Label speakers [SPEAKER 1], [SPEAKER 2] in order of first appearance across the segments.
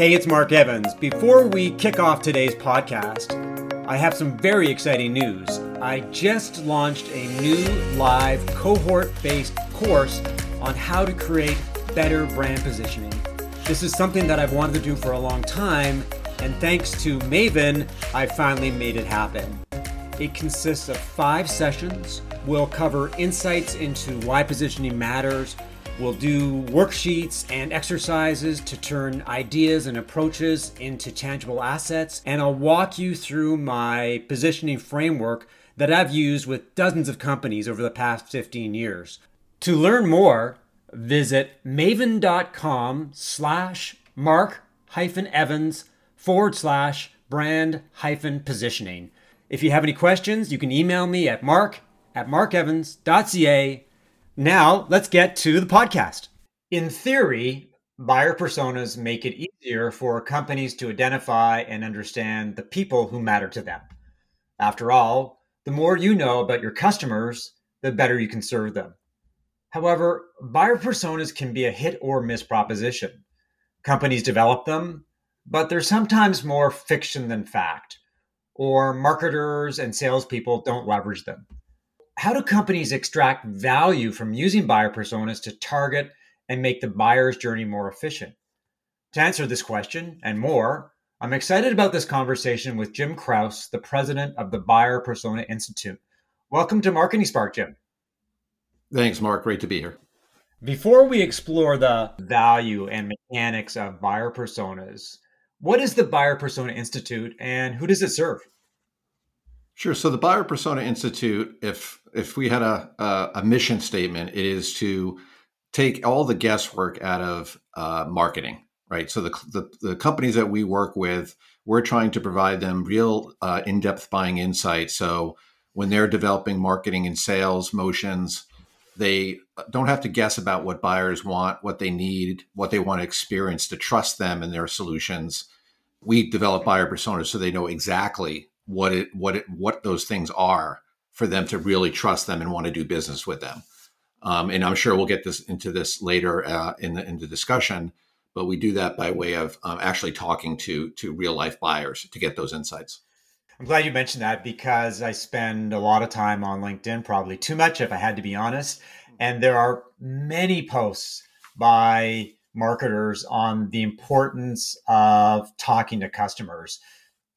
[SPEAKER 1] Hey, it's Mark Evans. Before we kick off today's podcast, I have some very exciting news. I just launched a new live cohort based course on how to create better brand positioning. This is something that I've wanted to do for a long time, and thanks to Maven, I finally made it happen. It consists of five sessions. We'll cover insights into why positioning matters We'll do worksheets and exercises to turn ideas and approaches into tangible assets, and I'll walk you through my positioning framework that I've used with dozens of companies over the past 15 years. To learn more, visit maven.com slash mark hyphen evans forward slash brand hyphen positioning. If you have any questions, you can email me at mark at markevans.ca now, let's get to the podcast. In theory, buyer personas make it easier for companies to identify and understand the people who matter to them. After all, the more you know about your customers, the better you can serve them. However, buyer personas can be a hit or miss proposition. Companies develop them, but they're sometimes more fiction than fact, or marketers and salespeople don't leverage them how do companies extract value from using buyer personas to target and make the buyer's journey more efficient? To answer this question and more, I'm excited about this conversation with Jim Kraus, the president of the Buyer Persona Institute. Welcome to Marketing Spark, Jim.
[SPEAKER 2] Thanks, Mark. Great to be here.
[SPEAKER 1] Before we explore the value and mechanics of buyer personas, what is the Buyer Persona Institute and who does it serve?
[SPEAKER 2] Sure. So the Buyer Persona Institute, if if we had a, a, a mission statement, it is to take all the guesswork out of uh, marketing, right? So the, the, the companies that we work with, we're trying to provide them real uh, in depth buying insight. So when they're developing marketing and sales motions, they don't have to guess about what buyers want, what they need, what they want to experience to trust them and their solutions. We develop buyer personas so they know exactly what it what it what those things are for them to really trust them and want to do business with them. Um, and I'm sure we'll get this into this later uh, in the in the discussion, but we do that by way of um, actually talking to to real life buyers to get those insights.
[SPEAKER 1] I'm glad you mentioned that because I spend a lot of time on LinkedIn, probably too much if I had to be honest. And there are many posts by marketers on the importance of talking to customers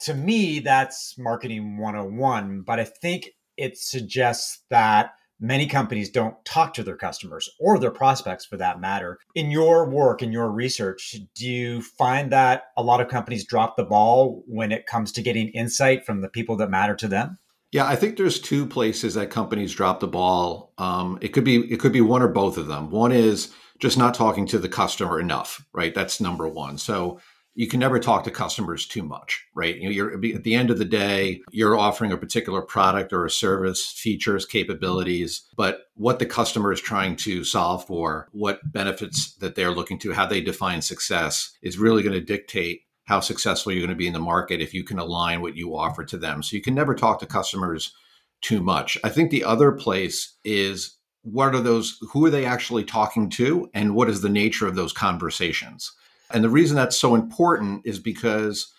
[SPEAKER 1] to me, that's marketing 101. But I think it suggests that many companies don't talk to their customers or their prospects for that matter. In your work, in your research, do you find that a lot of companies drop the ball when it comes to getting insight from the people that matter to them?
[SPEAKER 2] Yeah, I think there's two places that companies drop the ball. Um, it could be it could be one or both of them. One is just not talking to the customer enough, right? That's number one. So you can never talk to customers too much, right? You know, you're at the end of the day, you're offering a particular product or a service, features, capabilities, but what the customer is trying to solve for, what benefits that they're looking to, how they define success is really going to dictate how successful you're going to be in the market if you can align what you offer to them. So you can never talk to customers too much. I think the other place is what are those who are they actually talking to and what is the nature of those conversations? And the reason that's so important is because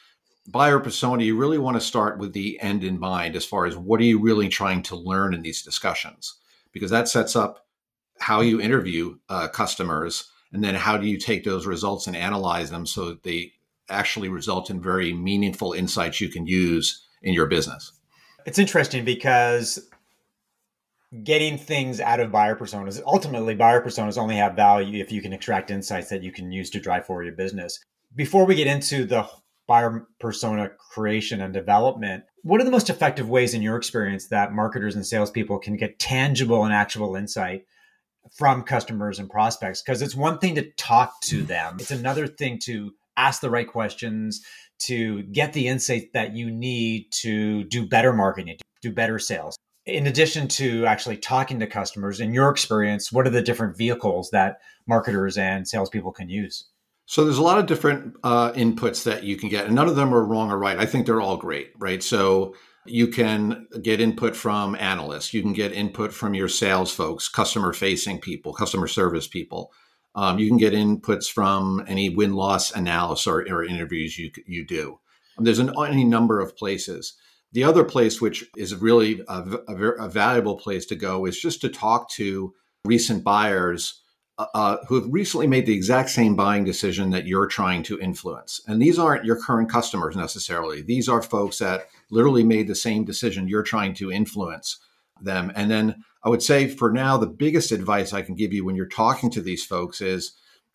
[SPEAKER 2] buyer persona, you really want to start with the end in mind as far as what are you really trying to learn in these discussions? Because that sets up how you interview uh, customers and then how do you take those results and analyze them so that they actually result in very meaningful insights you can use in your business.
[SPEAKER 1] It's interesting because getting things out of buyer personas. Ultimately buyer personas only have value if you can extract insights that you can use to drive forward your business. Before we get into the buyer persona creation and development what are the most effective ways in your experience that marketers and salespeople can get tangible and actual insight from customers and prospects? Because it's one thing to talk to them. It's another thing to ask the right questions to get the insight that you need to do better marketing do better sales in addition to actually talking to customers, in your experience, what are the different vehicles that marketers and salespeople can use?
[SPEAKER 2] So there's a lot of different uh, inputs that you can get, and none of them are wrong or right. I think they're all great, right? So you can get input from analysts, you can get input from your sales folks, customer facing people, customer service people. Um, you can get inputs from any win loss analysis or, or, interviews you you do. There's an, any number of places. The other place, which is really a, a, a valuable place to go, is just to talk to recent buyers uh, uh, who have recently made the exact same buying decision that you're trying to influence. And these aren't your current customers necessarily. These are folks that literally made the same decision you're trying to influence them. And then I would say for now, the biggest advice I can give you when you're talking to these folks is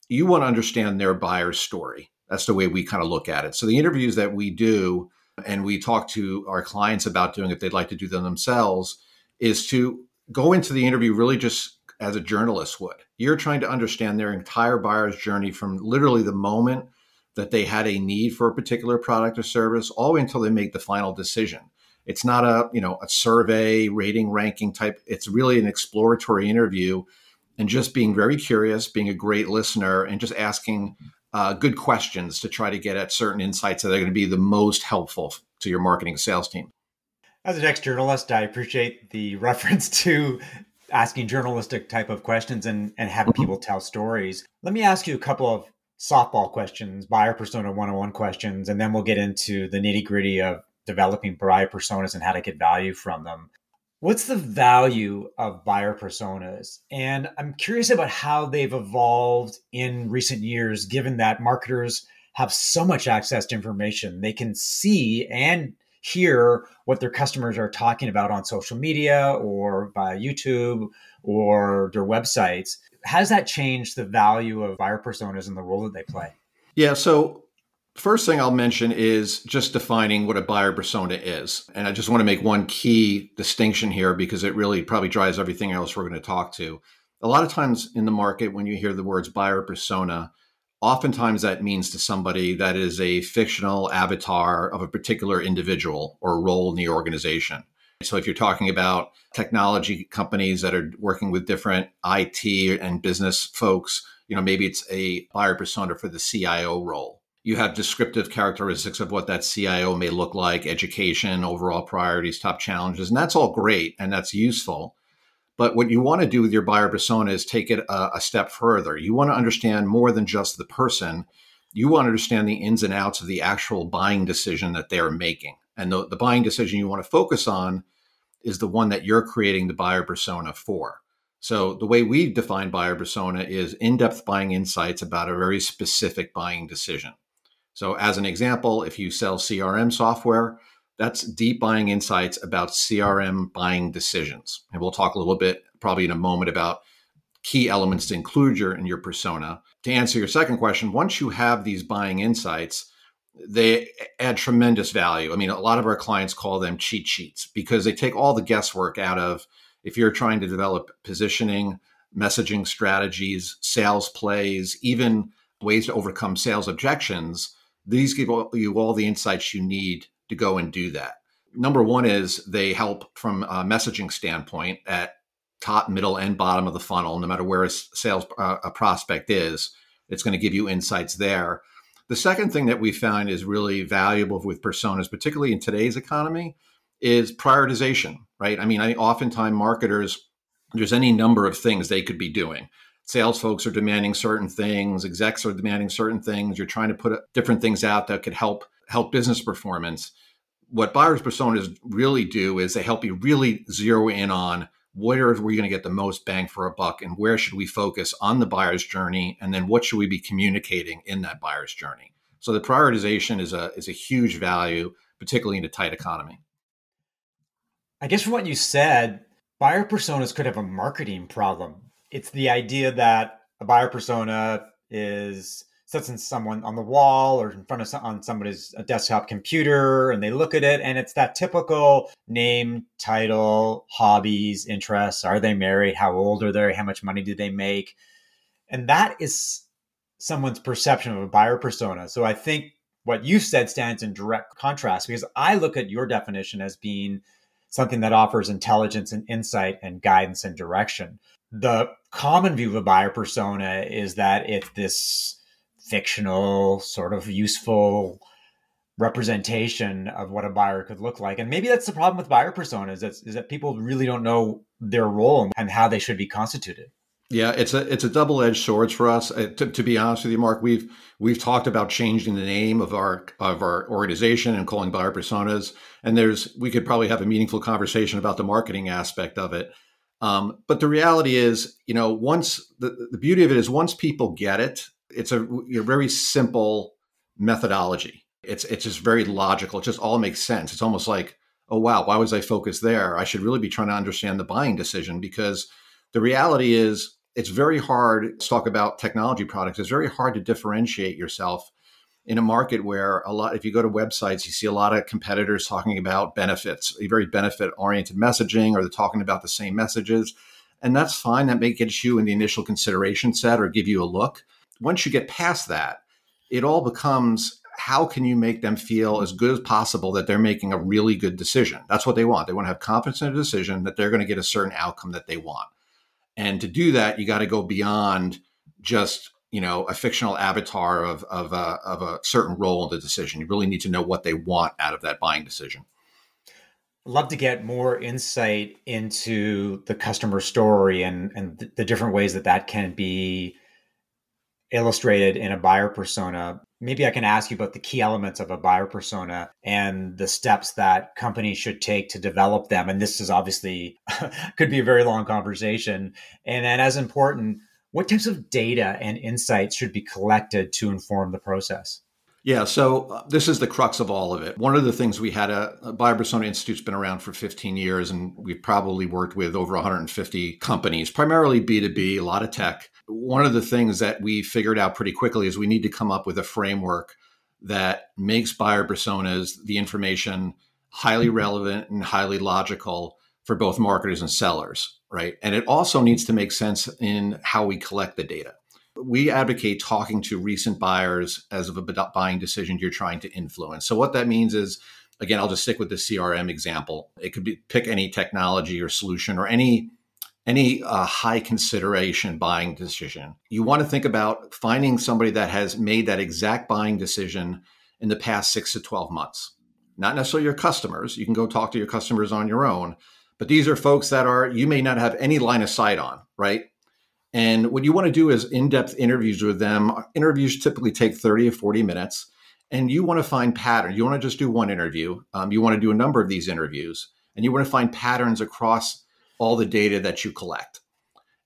[SPEAKER 2] you want to understand their buyer's story. That's the way we kind of look at it. So the interviews that we do and we talk to our clients about doing if they'd like to do them themselves is to go into the interview really just as a journalist would. You're trying to understand their entire buyer's journey from literally the moment that they had a need for a particular product or service all the way until they make the final decision. It's not a, you know, a survey, rating, ranking type. It's really an exploratory interview and just being very curious, being a great listener and just asking uh, good questions to try to get at certain insights that are going to be the most helpful to your marketing sales team.
[SPEAKER 1] As an ex journalist, I appreciate the reference to asking journalistic type of questions and, and having mm-hmm. people tell stories. Let me ask you a couple of softball questions, buyer persona 101 questions, and then we'll get into the nitty gritty of developing buyer personas and how to get value from them. What's the value of buyer personas? And I'm curious about how they've evolved in recent years, given that marketers have so much access to information. They can see and hear what their customers are talking about on social media or via YouTube or their websites. Has that changed the value of buyer personas and the role that they play?
[SPEAKER 2] Yeah, so first thing I'll mention is just defining what a buyer persona is. And I just want to make one key distinction here because it really probably drives everything else we're going to talk to. A lot of times in the market, when you hear the words buyer persona, oftentimes that means to somebody that is a fictional avatar of a particular individual or role in the organization. So if you're talking about technology companies that are working with different IT and business folks, you know, maybe it's a buyer persona for the CIO role. You have descriptive characteristics of what that CIO may look like, education, overall priorities, top challenges, and that's all great and that's useful. But what you want to do with your buyer persona is take it a, a step further. You want to understand more than just the person. You want to understand the ins and outs of the actual buying decision that they're making. And the, the buying decision you want to focus on is the one that you're creating the buyer persona for. So the way we define buyer persona is in-depth buying insights about a very specific buying decision. So as an example, if you sell CRM software, that's deep buying insights about CRM buying decisions. And we'll talk a little bit probably in a moment about key elements to include your in your persona. To answer your second question, once you have these buying insights, they add tremendous value. I mean, a lot of our clients call them cheat sheets because they take all the guesswork out of if you're trying to develop positioning, messaging strategies, sales plays, even ways to overcome sales objections. These give you all the insights you need to go and do that. Number one is they help from a messaging standpoint at top, middle, and bottom of the funnel, no matter where a sales uh, a prospect is. It's going to give you insights there. The second thing that we found is really valuable with personas, particularly in today's economy, is prioritization. Right? I mean, I oftentimes marketers there's any number of things they could be doing. Sales folks are demanding certain things, execs are demanding certain things. You're trying to put uh, different things out that could help help business performance. What buyers personas really do is they help you really zero in on where are we going to get the most bang for a buck and where should we focus on the buyer's journey and then what should we be communicating in that buyer's journey. So the prioritization is a is a huge value, particularly in a tight economy.
[SPEAKER 1] I guess from what you said, buyer personas could have a marketing problem. It's the idea that a buyer persona is sits in someone on the wall or in front of some, on somebody's desktop computer and they look at it and it's that typical name title hobbies interests are they married how old are they how much money do they make? And that is someone's perception of a buyer persona. So i think what you said stands in direct contrast because i look at your definition as being something that offers intelligence and insight and guidance and direction the common view of a buyer persona is that it's this fictional, sort of useful representation of what a buyer could look like. And maybe that's the problem with buyer personas is, is that people really don't know their role and how they should be constituted.
[SPEAKER 2] Yeah, it's a it's a double edged sword for us. Uh, to, to, be honest with you, Mark, we've we've talked about changing the name of our of our organization and calling buyer personas. And there's we could probably have a meaningful conversation about the marketing aspect of it. Um, but the reality is, you know, once the, the beauty of it is once people get it, it's a, a very simple methodology. It's it's just very logical. It just all makes sense. It's almost like, oh wow, why was I focused there? I should really be trying to understand the buying decision because the reality is it's very hard to talk about technology products. It's very hard to differentiate yourself in a market where a lot if you go to websites you see a lot of competitors talking about benefits a very benefit oriented messaging or they're talking about the same messages. And that's fine. That may get you in the initial consideration set or give you a look. Once you get past that it all becomes how can you make them feel as good as possible that they're making a really good decision? That's what they want. They want to have confidence in a decision that they're going to get a certain outcome that they want. And to do that you got to go beyond just you know a fictional avatar of of a, of a certain role in the decision. You really need to know what they want out of that buying decision.
[SPEAKER 1] Love to get more insight into the customer story and and the different ways that that can be illustrated in a buyer persona. Maybe I can ask you about the key elements of a buyer persona and the steps that companies should take to develop them. And this is obviously could be a very long conversation. And then, as important, what types of data and insights should be collected to inform the process?
[SPEAKER 2] Yeah, so uh, this is the crux of all of it. One of the things we had a, a Buyer Persona Institute's been around for 15 years, and we've probably worked with over 150 companies, primarily B2B, a lot of tech. One of the things that we figured out pretty quickly is we need to come up with a framework that makes buyer personas, the information, highly relevant and highly logical for both marketers and sellers, right? And it also needs to make sense in how we collect the data. We advocate talking to recent buyers as of a buying decision you're trying to influence. So what that means is again, I'll just stick with the CRM example. It could be pick any technology or solution or any any uh, high consideration buying decision. You want to think about finding somebody that has made that exact buying decision in the past 6 to 12 months. Not necessarily your customers. You can go talk to your customers on your own, but these are folks that are you may not have any line of sight on, right? And what you want to do is in-depth interviews with them. Interviews typically take 30 or 40 minutes. And you want to find patterns. You want to just do one interview. Um, you want to do a number of these interviews. And you want to find patterns across all the data that you collect.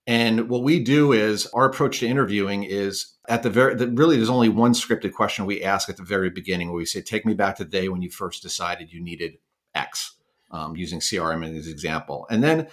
[SPEAKER 2] And what we do is our approach to interviewing is at the very the, really there's only one scripted question we ask at the very beginning where we say, "Take me back to the day when you first decided you needed X." um, using CRM as an example. And then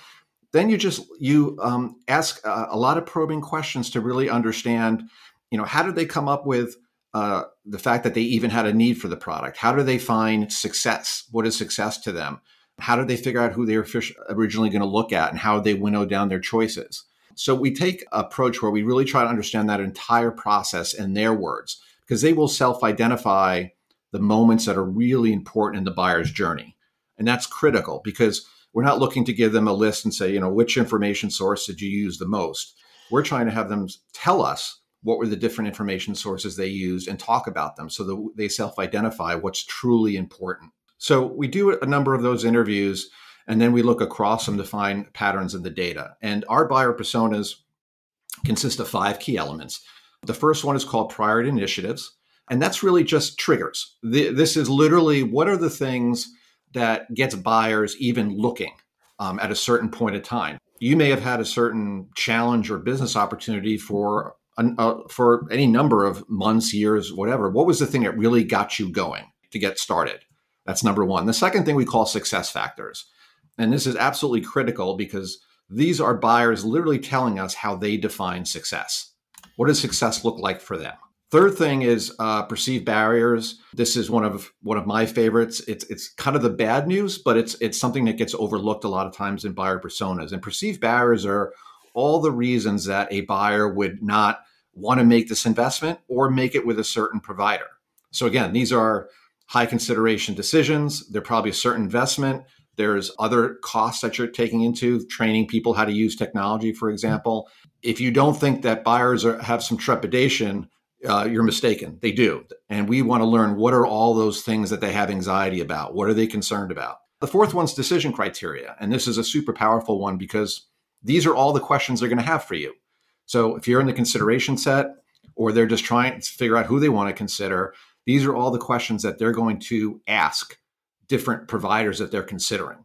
[SPEAKER 2] then you just you um, ask a, a, lot of probing questions to really understand, you know, how did they come up with uh, the fact that they even had a need for the product? How do they find success? What is success to them? How did they figure out who they were originally going to look at and how they winnow down their choices? So we take approach where we really try to understand that entire process in their words because they will self-identify the moments that are really important in the buyer's journey. And that's critical because we're not looking to give them a list and say, you know, which information source did you use the most? We're trying to have them tell us what were the different information sources they used and talk about them so that they self identify what's truly important. So we do a number of those interviews and then we look across them to find patterns in the data. And our buyer personas consist of five key elements. The first one is called priority initiatives, and that's really just triggers. this is literally what are the things that gets buyers even looking um, at a certain point of time. You may have had a certain challenge or business opportunity for uh, for any number of months, years, whatever. What was the thing that really got you going to get started? That's number one. The second thing we call success factors, and this is absolutely critical because these are buyers literally telling us how they define success. What does success look like for them? Third thing is uh, perceived barriers. This is one of one of my favorites. It's it's kind of the bad news, but it's it's something that gets overlooked a lot of times in buyer personas. And perceived barriers are all the reasons that a buyer would not want to make this investment or make it with a certain provider. So again, these are high consideration decisions. They're probably a certain investment. There's other costs that you're taking into training people how to use technology, for example. If you don't think that buyers are, have some trepidation uh, you're mistaken. They do. And we want to learn what are all those things that they have anxiety about? What are they concerned about? The fourth one's decision criteria. And this is a super powerful one because these are all the questions they're going to have for you. So if you're in the consideration set or they're just trying to figure out who they want to consider, these are all the questions that they're going to ask different providers that they're considering.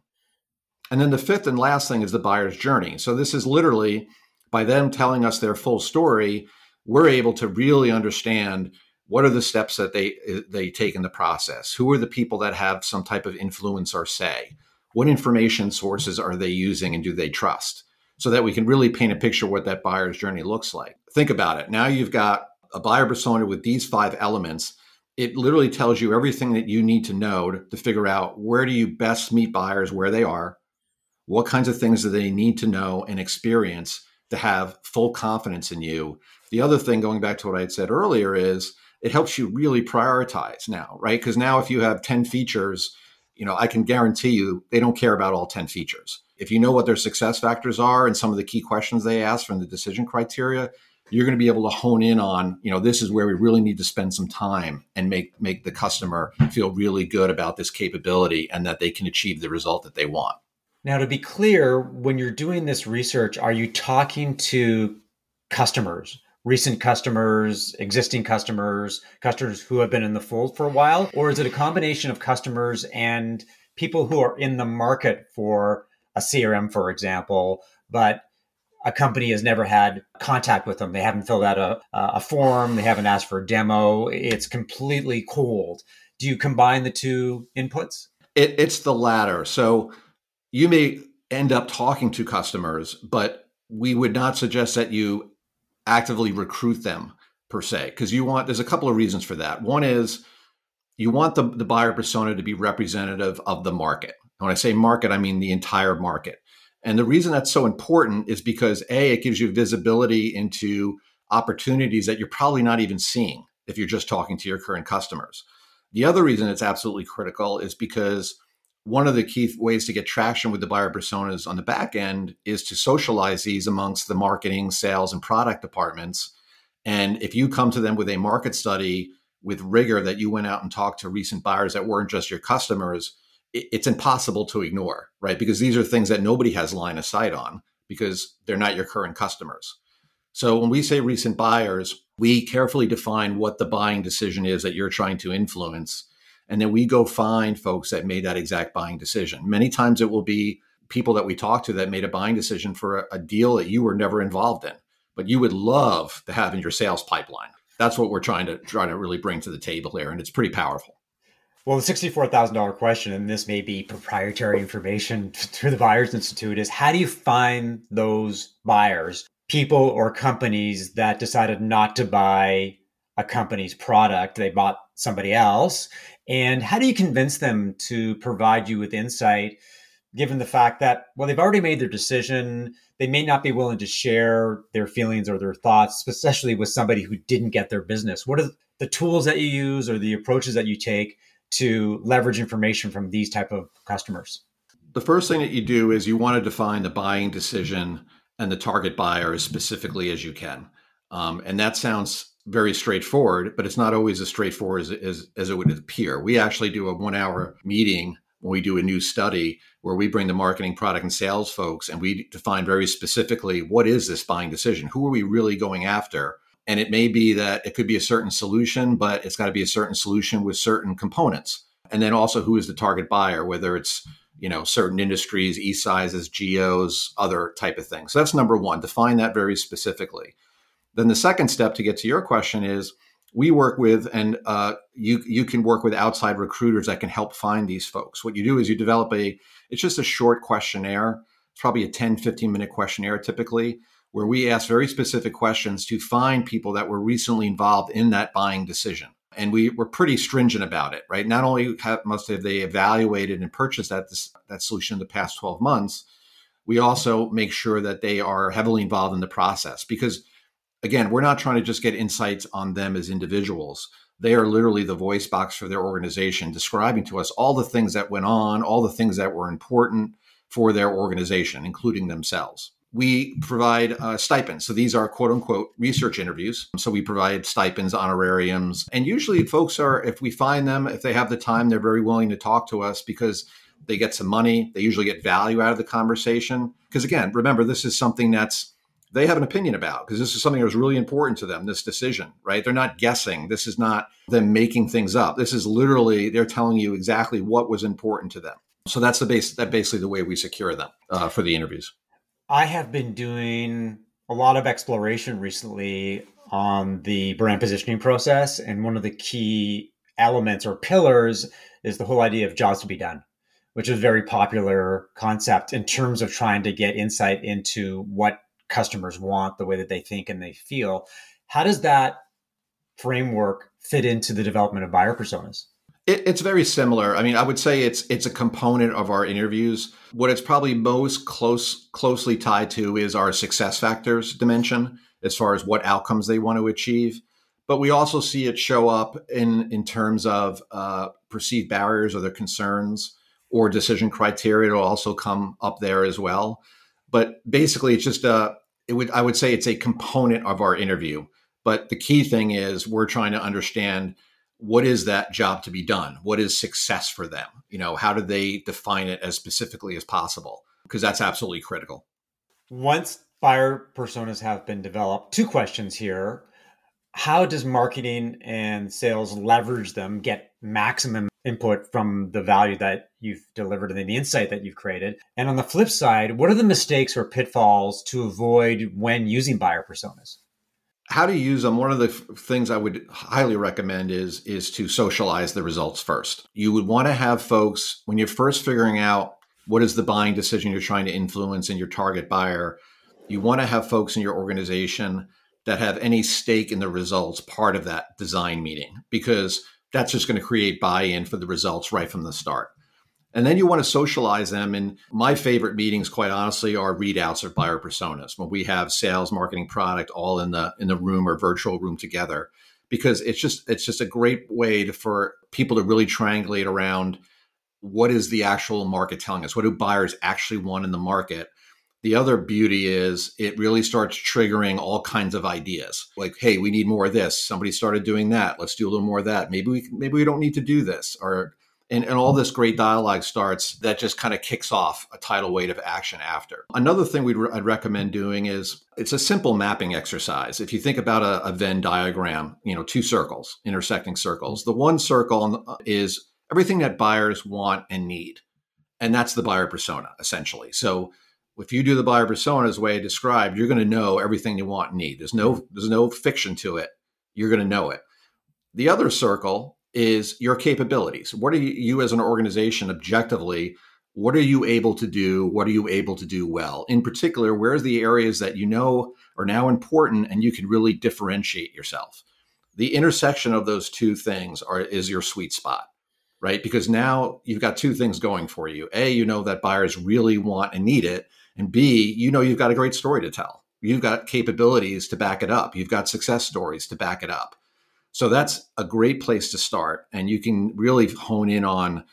[SPEAKER 2] And then the fifth and last thing is the buyer's journey. So this is literally by them telling us their full story, we're able to really understand what are the steps that they uh, they take in the process. Who are the people that have some type of influence or say? What information sources are they using and do they trust? So that we can really paint a picture what that buyer's journey looks like. Think about it. Now you've got a buyer persona with these five elements. It literally tells you everything that you need to know to figure out where do you best meet buyers where they are, what kinds of things do they need to know and experience to have full confidence in you. The other thing, going back to what I had said earlier, is it helps you really prioritize now, right? Because now if you have 10 features, you know, I can guarantee you they don't care about all 10 features. If you know what their success factors are and some of the key questions they ask from the decision criteria, you're going to be able to hone in on, you know, this is where we really need to spend some time and make make the customer feel really good about this capability and that they can achieve the result that they want.
[SPEAKER 1] Now, to be clear, when you're doing this research, are you talking to customers, recent customers, existing customers, customers who have been in the fold for a while? Or is it a combination of customers and people who are in the market for a CRM, for example, but a company has never had contact with them. They haven't filled out a, a form. They haven't asked for a demo. It's completely cold. Do you combine the two inputs?
[SPEAKER 2] It, it's the latter. So you may end up talking to customers, but we would not suggest that you actively recruit them per se, because you want, there's a couple of reasons for that. One is you want the, the buyer persona to be representative of the market. When I say market, I mean the entire market. And the reason that's so important is because A, it gives you visibility into opportunities that you're probably not even seeing if you're just talking to your current customers. The other reason it's absolutely critical is because one of the key ways to get traction with the buyer personas on the back end is to socialize these amongst the marketing, sales, and product departments. And if you come to them with a market study with rigor that you went out and talked to recent buyers that weren't just your customers, it's impossible to ignore, right? Because these are things that nobody has line of sight on because they're not your current customers. So when we say recent buyers, we carefully define what the buying decision is that you're trying to influence and then we go find folks that made that exact buying decision. Many times it will be people that we talk to that made a buying decision for a, a deal that you were never involved in, but you would love to have in your sales pipeline. That's what we're trying to try to really bring to the table here, and it's pretty powerful.
[SPEAKER 1] Well, the sixty-four thousand dollar question, and this may be proprietary information through the Buyers Institute, is how do you find those buyers, people or companies that decided not to buy a company's product, they bought somebody else, and how do you convince them to provide you with insight, given the fact that, well, they've already made their decision? They may not be willing to share their feelings or their thoughts, especially with somebody who didn't get their business. What are the tools that you use or the approaches that you take to leverage information from these type of customers?
[SPEAKER 2] The first thing that you do is you want to define the buying decision and the target buyer as specifically as you can. Um, and that sounds very straightforward, but it's not always as straightforward as, as, as it would appear. We actually do a one hour meeting when we do a new study where we bring the marketing, product, and sales folks and we define very specifically what is this buying decision? Who are we really going after? And it may be that it could be a certain solution, but it's got to be a certain solution with certain components. And then also who is the target buyer, whether it's you know certain industries, e sizes, geos, other type of things. So that's number one. Define that very specifically. Then the second step to get to your question is we work with, and uh, you you can work with outside recruiters that can help find these folks. What you do is you develop a, it's just a short questionnaire. It's probably a 10, 15 minute questionnaire typically, where we ask very specific questions to find people that were recently involved in that buying decision. And we were pretty stringent about it, right? Not only have, must have they evaluated and purchased that, this, that solution in the past 12 months, we also make sure that they are heavily involved in the process because again, we're not trying to just get insights on them as individuals. They are literally the voice box for their organization, describing to us all the things that went on, all the things that were important for their organization, including themselves. We provide uh, stipends. So these are quote unquote research interviews. So we provide stipends, honorariums. And usually, folks are, if we find them, if they have the time, they're very willing to talk to us because they get some money. They usually get value out of the conversation. Because again, remember, this is something that's they have an opinion about because this is something that was really important to them, this decision, right? They're not guessing. This is not them making things up. This is literally, they're telling you exactly what was important to them. So that's the base, that basically the way we secure them uh, for the interviews.
[SPEAKER 1] I have been doing a lot of exploration recently on the brand positioning process. And one of the key elements or pillars is the whole idea of jobs to be done which is a very popular concept in terms of trying to get insight into what customers want, the way that they think and they feel. How does that framework fit into the development of buyer personas?
[SPEAKER 2] It, it's very similar. I mean, I would say it's it's a component of our interviews. What it's probably most close closely tied to is our success factors dimension, as far as what outcomes they want to achieve. But we also see it show up in in terms of uh, perceived barriers or their concerns or decision criteria It'll also come up there as well. But basically, it's just a, it would, I would say it's a component of our interview. But the key thing is we're trying to understand what is that job to be done? What is success for them? You know, how do they define it as specifically as possible? Because that's absolutely critical.
[SPEAKER 1] Once buyer personas have been developed, two questions here. How does marketing and sales leverage them, get maximum input from the value that you've delivered and the insight that you've created. And on the flip side, what are the mistakes or pitfalls to avoid when using buyer personas?
[SPEAKER 2] How to use them? One of the things I would highly recommend is is to socialize the results first. You would want to have folks when you're first figuring out what is the buying decision you're trying to influence in your target buyer. You want to have folks in your organization that have any stake in the results part of that design meeting because that's just going to create buy-in for the results right from the start. And then you want to socialize them. And my favorite meetings, quite honestly, are readouts of buyer personas when we have sales, marketing, product all in the in the room or virtual room together, because it's just it's just a great way to, for people to really triangulate around what is the actual market telling us, what do buyers actually want in the market, the other beauty is it really starts triggering all kinds of ideas. Like, hey, we need more of this. Somebody started doing that. Let's do a little more of that. Maybe we maybe we don't need to do this. Or and, and all this great dialogue starts that just kind of kicks off a tidal wave of action after. Another thing we'd re- I'd recommend doing is it's a simple mapping exercise. If you think about a, a Venn diagram, you know, two circles, intersecting circles. The one circle is everything that buyers want and need. And that's the buyer persona, essentially. So if you do the buyer persona as way I described, you're going to know everything you want and need. There's no there's no fiction to it. You're going to know it. The other circle is your capabilities. What are you as an organization objectively? What are you able to do? What are you able to do well? In particular, where's the areas that you know are now important and you can really differentiate yourself? The intersection of those two things are is your sweet spot right? Because now you've got two things going for you. A, you know that buyers really want and need it. And B, you know you've got a great story to tell. You've got capabilities to back it up. You've got success stories to back it up. So that's a great place to start. And you can really hone in on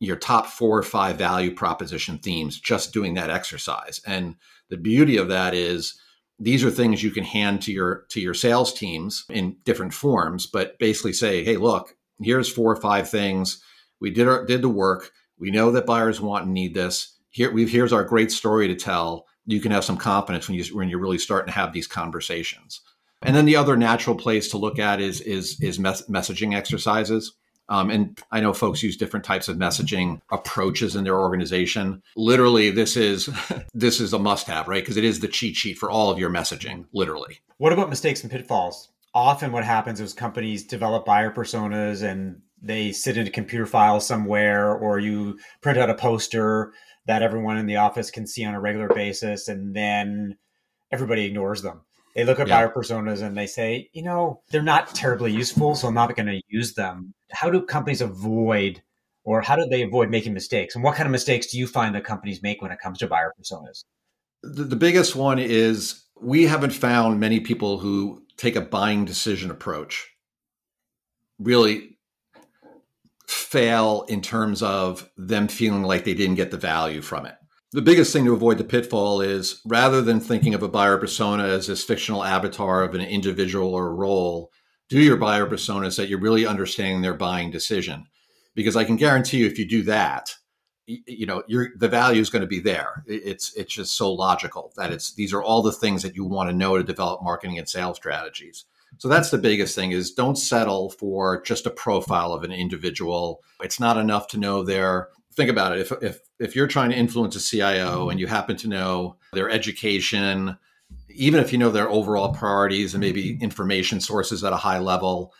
[SPEAKER 2] your top four or five value proposition themes just doing that exercise. And the beauty of that is these are things you can hand to your to your sales teams in different forms, but basically say, hey, look, here's four or five things. We did our did the work. We know that buyers want and need this here we here's our great story to tell you can have some confidence when you when you're really starting to have these conversations and then the other natural place to look at is is is mes- messaging exercises um, and I know folks use different types of messaging approaches in their organization. Literally, this is this is a must-have, right? Because it is the cheat sheet for all of your messaging. Literally.
[SPEAKER 1] What about mistakes and pitfalls? Often, what happens is companies develop buyer personas and they sit in a computer file somewhere, or you print out a poster that everyone in the office can see on a regular basis, and then everybody ignores them. They look at yeah. buyer personas and they say, you know, they're not terribly useful, so I'm not going to use them. How do companies avoid, or how do they avoid making mistakes? And what kind of mistakes do you find that companies make when it comes to buyer personas?
[SPEAKER 2] The, the biggest one is we haven't found many people who take a buying decision approach really fail in terms of them feeling like they didn't get the value from it. The biggest thing to avoid the pitfall is rather than thinking of a buyer persona as this fictional avatar of an individual or a role, do your buyer personas that you're really understanding their buying decision. Because I can guarantee you, if you do that, you know the value is going to be there it's it's just so logical that it's these are all the things that you want to know to develop marketing and sales strategies so that's the biggest thing is don't settle for just a profile of an individual it's not enough to know their think about it if if if you're trying to influence a CIO mm-hmm. and you happen to know their education even if you know their overall priorities and maybe mm-hmm. information sources at a high level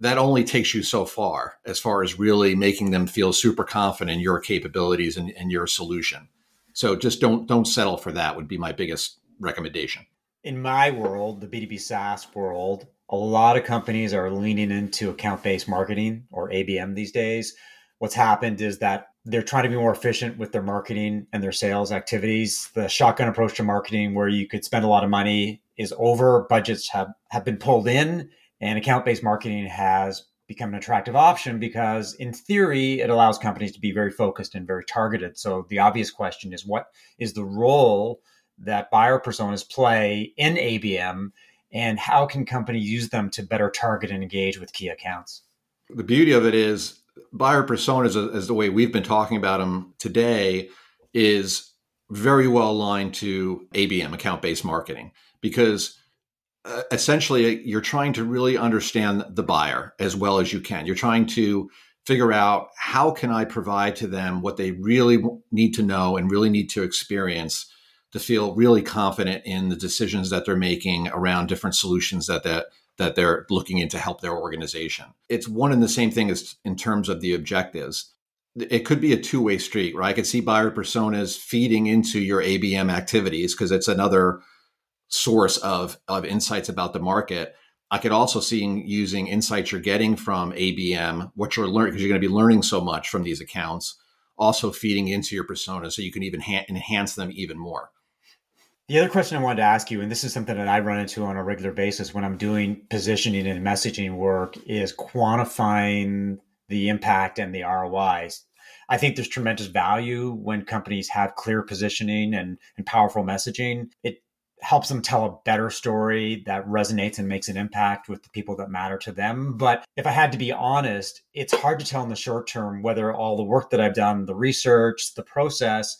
[SPEAKER 2] that only takes you so far as far as really making them feel super confident in your capabilities and, and your solution. So just don't don't settle for that would be my biggest recommendation.
[SPEAKER 1] In my world, the B2B SaaS world, a lot of companies are leaning into account-based marketing or ABM these days. What's happened is that they're trying to be more efficient with their marketing and their sales activities. The shotgun approach to marketing where you could spend a lot of money is over. Budgets have, have been pulled in and account based marketing has become an attractive option because, in theory, it allows companies to be very focused and very targeted. So, the obvious question is what is the role that buyer personas play in ABM, and how can companies use them to better target and engage with key accounts?
[SPEAKER 2] The beauty of it is buyer personas, as the way we've been talking about them today, is very well aligned to ABM, account based marketing, because uh, essentially you're trying to really understand the buyer as well as you can. You're trying to figure out how can I provide to them what they really need to know and really need to experience to feel really confident in the decisions that they're making around different solutions that that that they're looking in to help their organization. It's one and the same thing as in terms of the objectives. It could be a two-way street, right? I could see buyer personas feeding into your ABM activities because it's another source of of insights about the market. I could also see using insights you're getting from ABM, what you're learning because you're going to be learning so much from these accounts, also feeding into your persona so you can even ha- enhance them even more.
[SPEAKER 1] The other question I wanted to ask you, and this is something that I run into on a regular basis when I'm doing positioning and messaging work, is quantifying the impact and the ROIs. I think there's tremendous value when companies have clear positioning and, and powerful messaging. It helps them tell a better story that resonates and makes an impact with the people that matter to them. But if I had to be honest, it's hard to tell in the short term whether all the work that I've done, the research, the process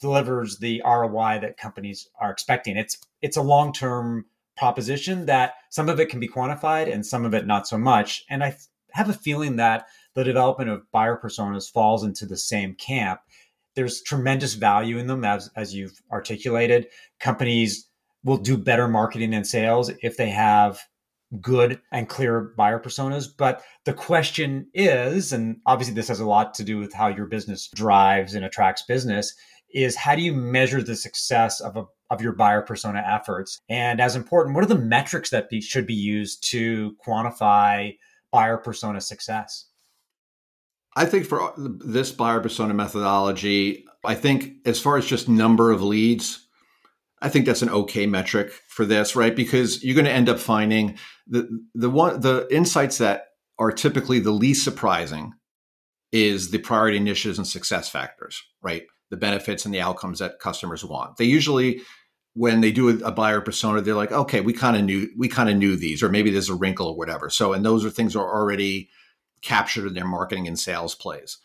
[SPEAKER 1] delivers the ROI that companies are expecting. It's it's a long-term proposition that some of it can be quantified and some of it not so much. And I have a feeling that the development of buyer personas falls into the same camp. There's tremendous value in them, as, as you've articulated. Companies will do better marketing and sales if they have good and clear buyer personas. But the question is, and obviously this has a lot to do with how your business drives and attracts business, is how do you measure the success of a of your buyer persona efforts? And as important, what are the metrics that be, should be used to quantify buyer persona success?
[SPEAKER 2] I think for uh, this buyer persona methodology, I think as far as just number of leads, I think that's an okay metric for this, right? Because you're going to end up finding the the one the insights that are typically the least surprising is the priority initiatives and success factors, right? The benefits and the outcomes that customers want. They usually when they do a buyer persona, they're like, okay, we kind of knew we kind of knew these, or maybe there's a wrinkle or whatever. So, and those are things are already captured in their marketing and sales plays.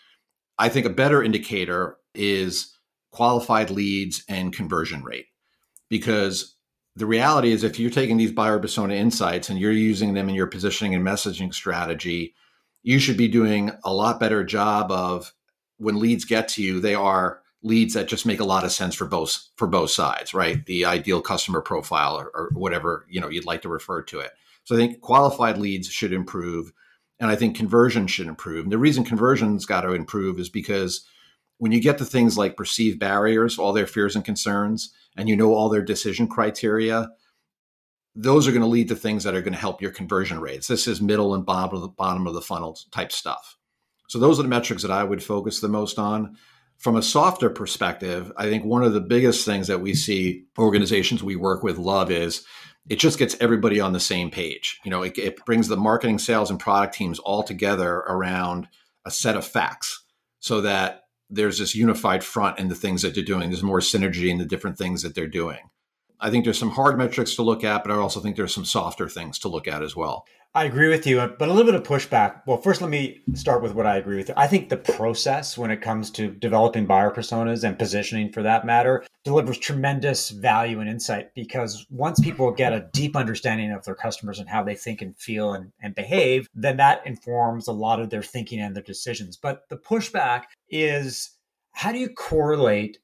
[SPEAKER 2] I think a better indicator is qualified leads and conversion rate because the reality is if you're taking these buyer persona insights and you're using them in your positioning and messaging strategy you should be doing a lot better job of when leads get to you they are leads that just make a lot of sense for both for both sides right the ideal customer profile or, or whatever you know you'd like to refer to it so i think qualified leads should improve and i think conversion should improve and the reason conversion's got to improve is because when you get to things like perceived barriers all their fears and concerns and you know all their decision criteria, those are going to lead to things that are going to help your conversion rates. This is middle and bottom of the bottom of the funnel type stuff. So those are the metrics that I would focus the most on. From a softer perspective, I think one of the biggest things that we see organizations we work with love is it just gets everybody on the same page. You know, it, it brings the marketing, sales, and product teams all together around a set of facts so that there's this unified front in the things that they're doing. There's more synergy in the different things that they're doing. I think there's some hard metrics to look at, but I also think there's some softer things to look at as well.
[SPEAKER 1] I agree with you, but a little bit of pushback. Well, first, let me start with what I agree with. I think the process when it comes to developing buyer personas and positioning for that matter delivers tremendous value and insight because once people get a deep understanding of their customers and how they think and feel and, and behave, then that informs a lot of their thinking and their decisions. But the pushback is how do you correlate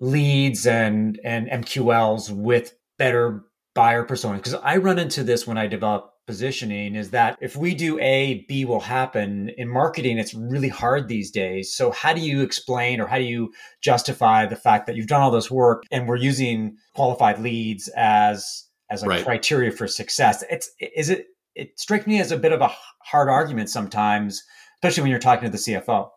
[SPEAKER 1] leads and, and MQLs with better buyer personas? Because I run into this when I develop positioning is that if we do A, B will happen. In marketing, it's really hard these days. So, how do you explain or how do you justify the fact that you've done all this work and we're using qualified leads as as a right. criteria for success? It's is it it strikes me as a bit of a hard argument sometimes, especially when you're talking to the CFO.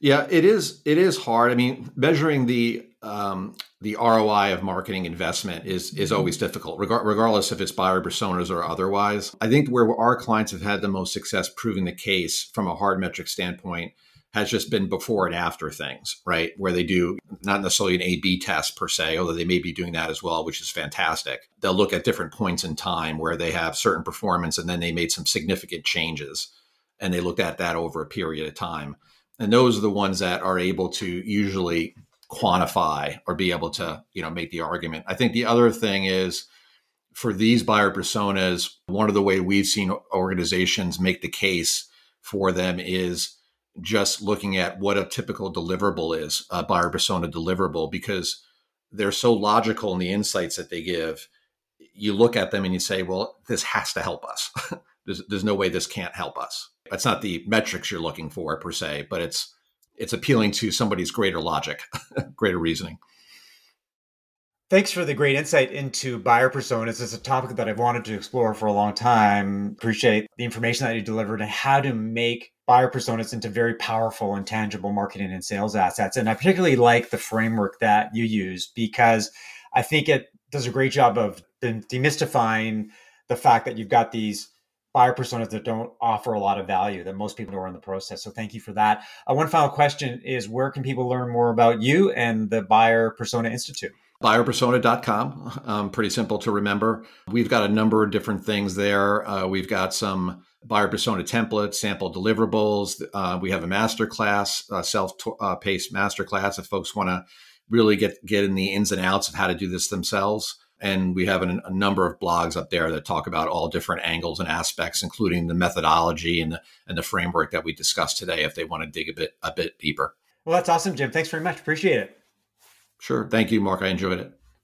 [SPEAKER 2] Yeah, it is. It is hard. I mean, measuring the um, the ROI of marketing investment is is always difficult, regardless if it's buyer personas or otherwise. I think where our clients have had the most success proving the case from a hard metric standpoint has just been before and after things, right? Where they do not necessarily an A B test per se, although they may be doing that as well, which is fantastic. They'll look at different points in time where they have certain performance and then they made some significant changes and they looked at that over a period of time and those are the ones that are able to usually quantify or be able to you know make the argument. I think the other thing is for these buyer personas one of the way we've seen organizations make the case for them is just looking at what a typical deliverable is a buyer persona deliverable because they're so logical in the insights that they give. You look at them and you say well this has to help us. There's, there's no way this can't help us. It's not the metrics you're looking for per se, but it's it's appealing to somebody's greater logic, greater reasoning.
[SPEAKER 1] Thanks for the great insight into buyer personas. It's a topic that I've wanted to explore for a long time. Appreciate the information that you delivered and how to make buyer personas into very powerful and tangible marketing and sales assets. And I particularly like the framework that you use because I think it does a great job of demystifying the fact that you've got these buyer personas that don't offer a lot of value that most people are in the process. So thank you for that. Uh, one final question is where can people learn more about you and the Buyer Persona Institute?
[SPEAKER 2] Buyerpersona.com. Um, pretty simple to remember. We've got a number of different things there. Uh, we've got some buyer persona templates, sample deliverables. Uh, we have a masterclass, uh, self-paced masterclass if folks want to really get get in the ins and outs of how to do this themselves. And we have an, a number of blogs up there that talk about all different angles and aspects, including the methodology and the, and the framework that we discussed today, if they want to dig a bit a bit deeper.
[SPEAKER 1] Well, that's awesome, Jim. Thanks very much. Appreciate it.
[SPEAKER 2] Sure. Thank you, Mark. I enjoyed it.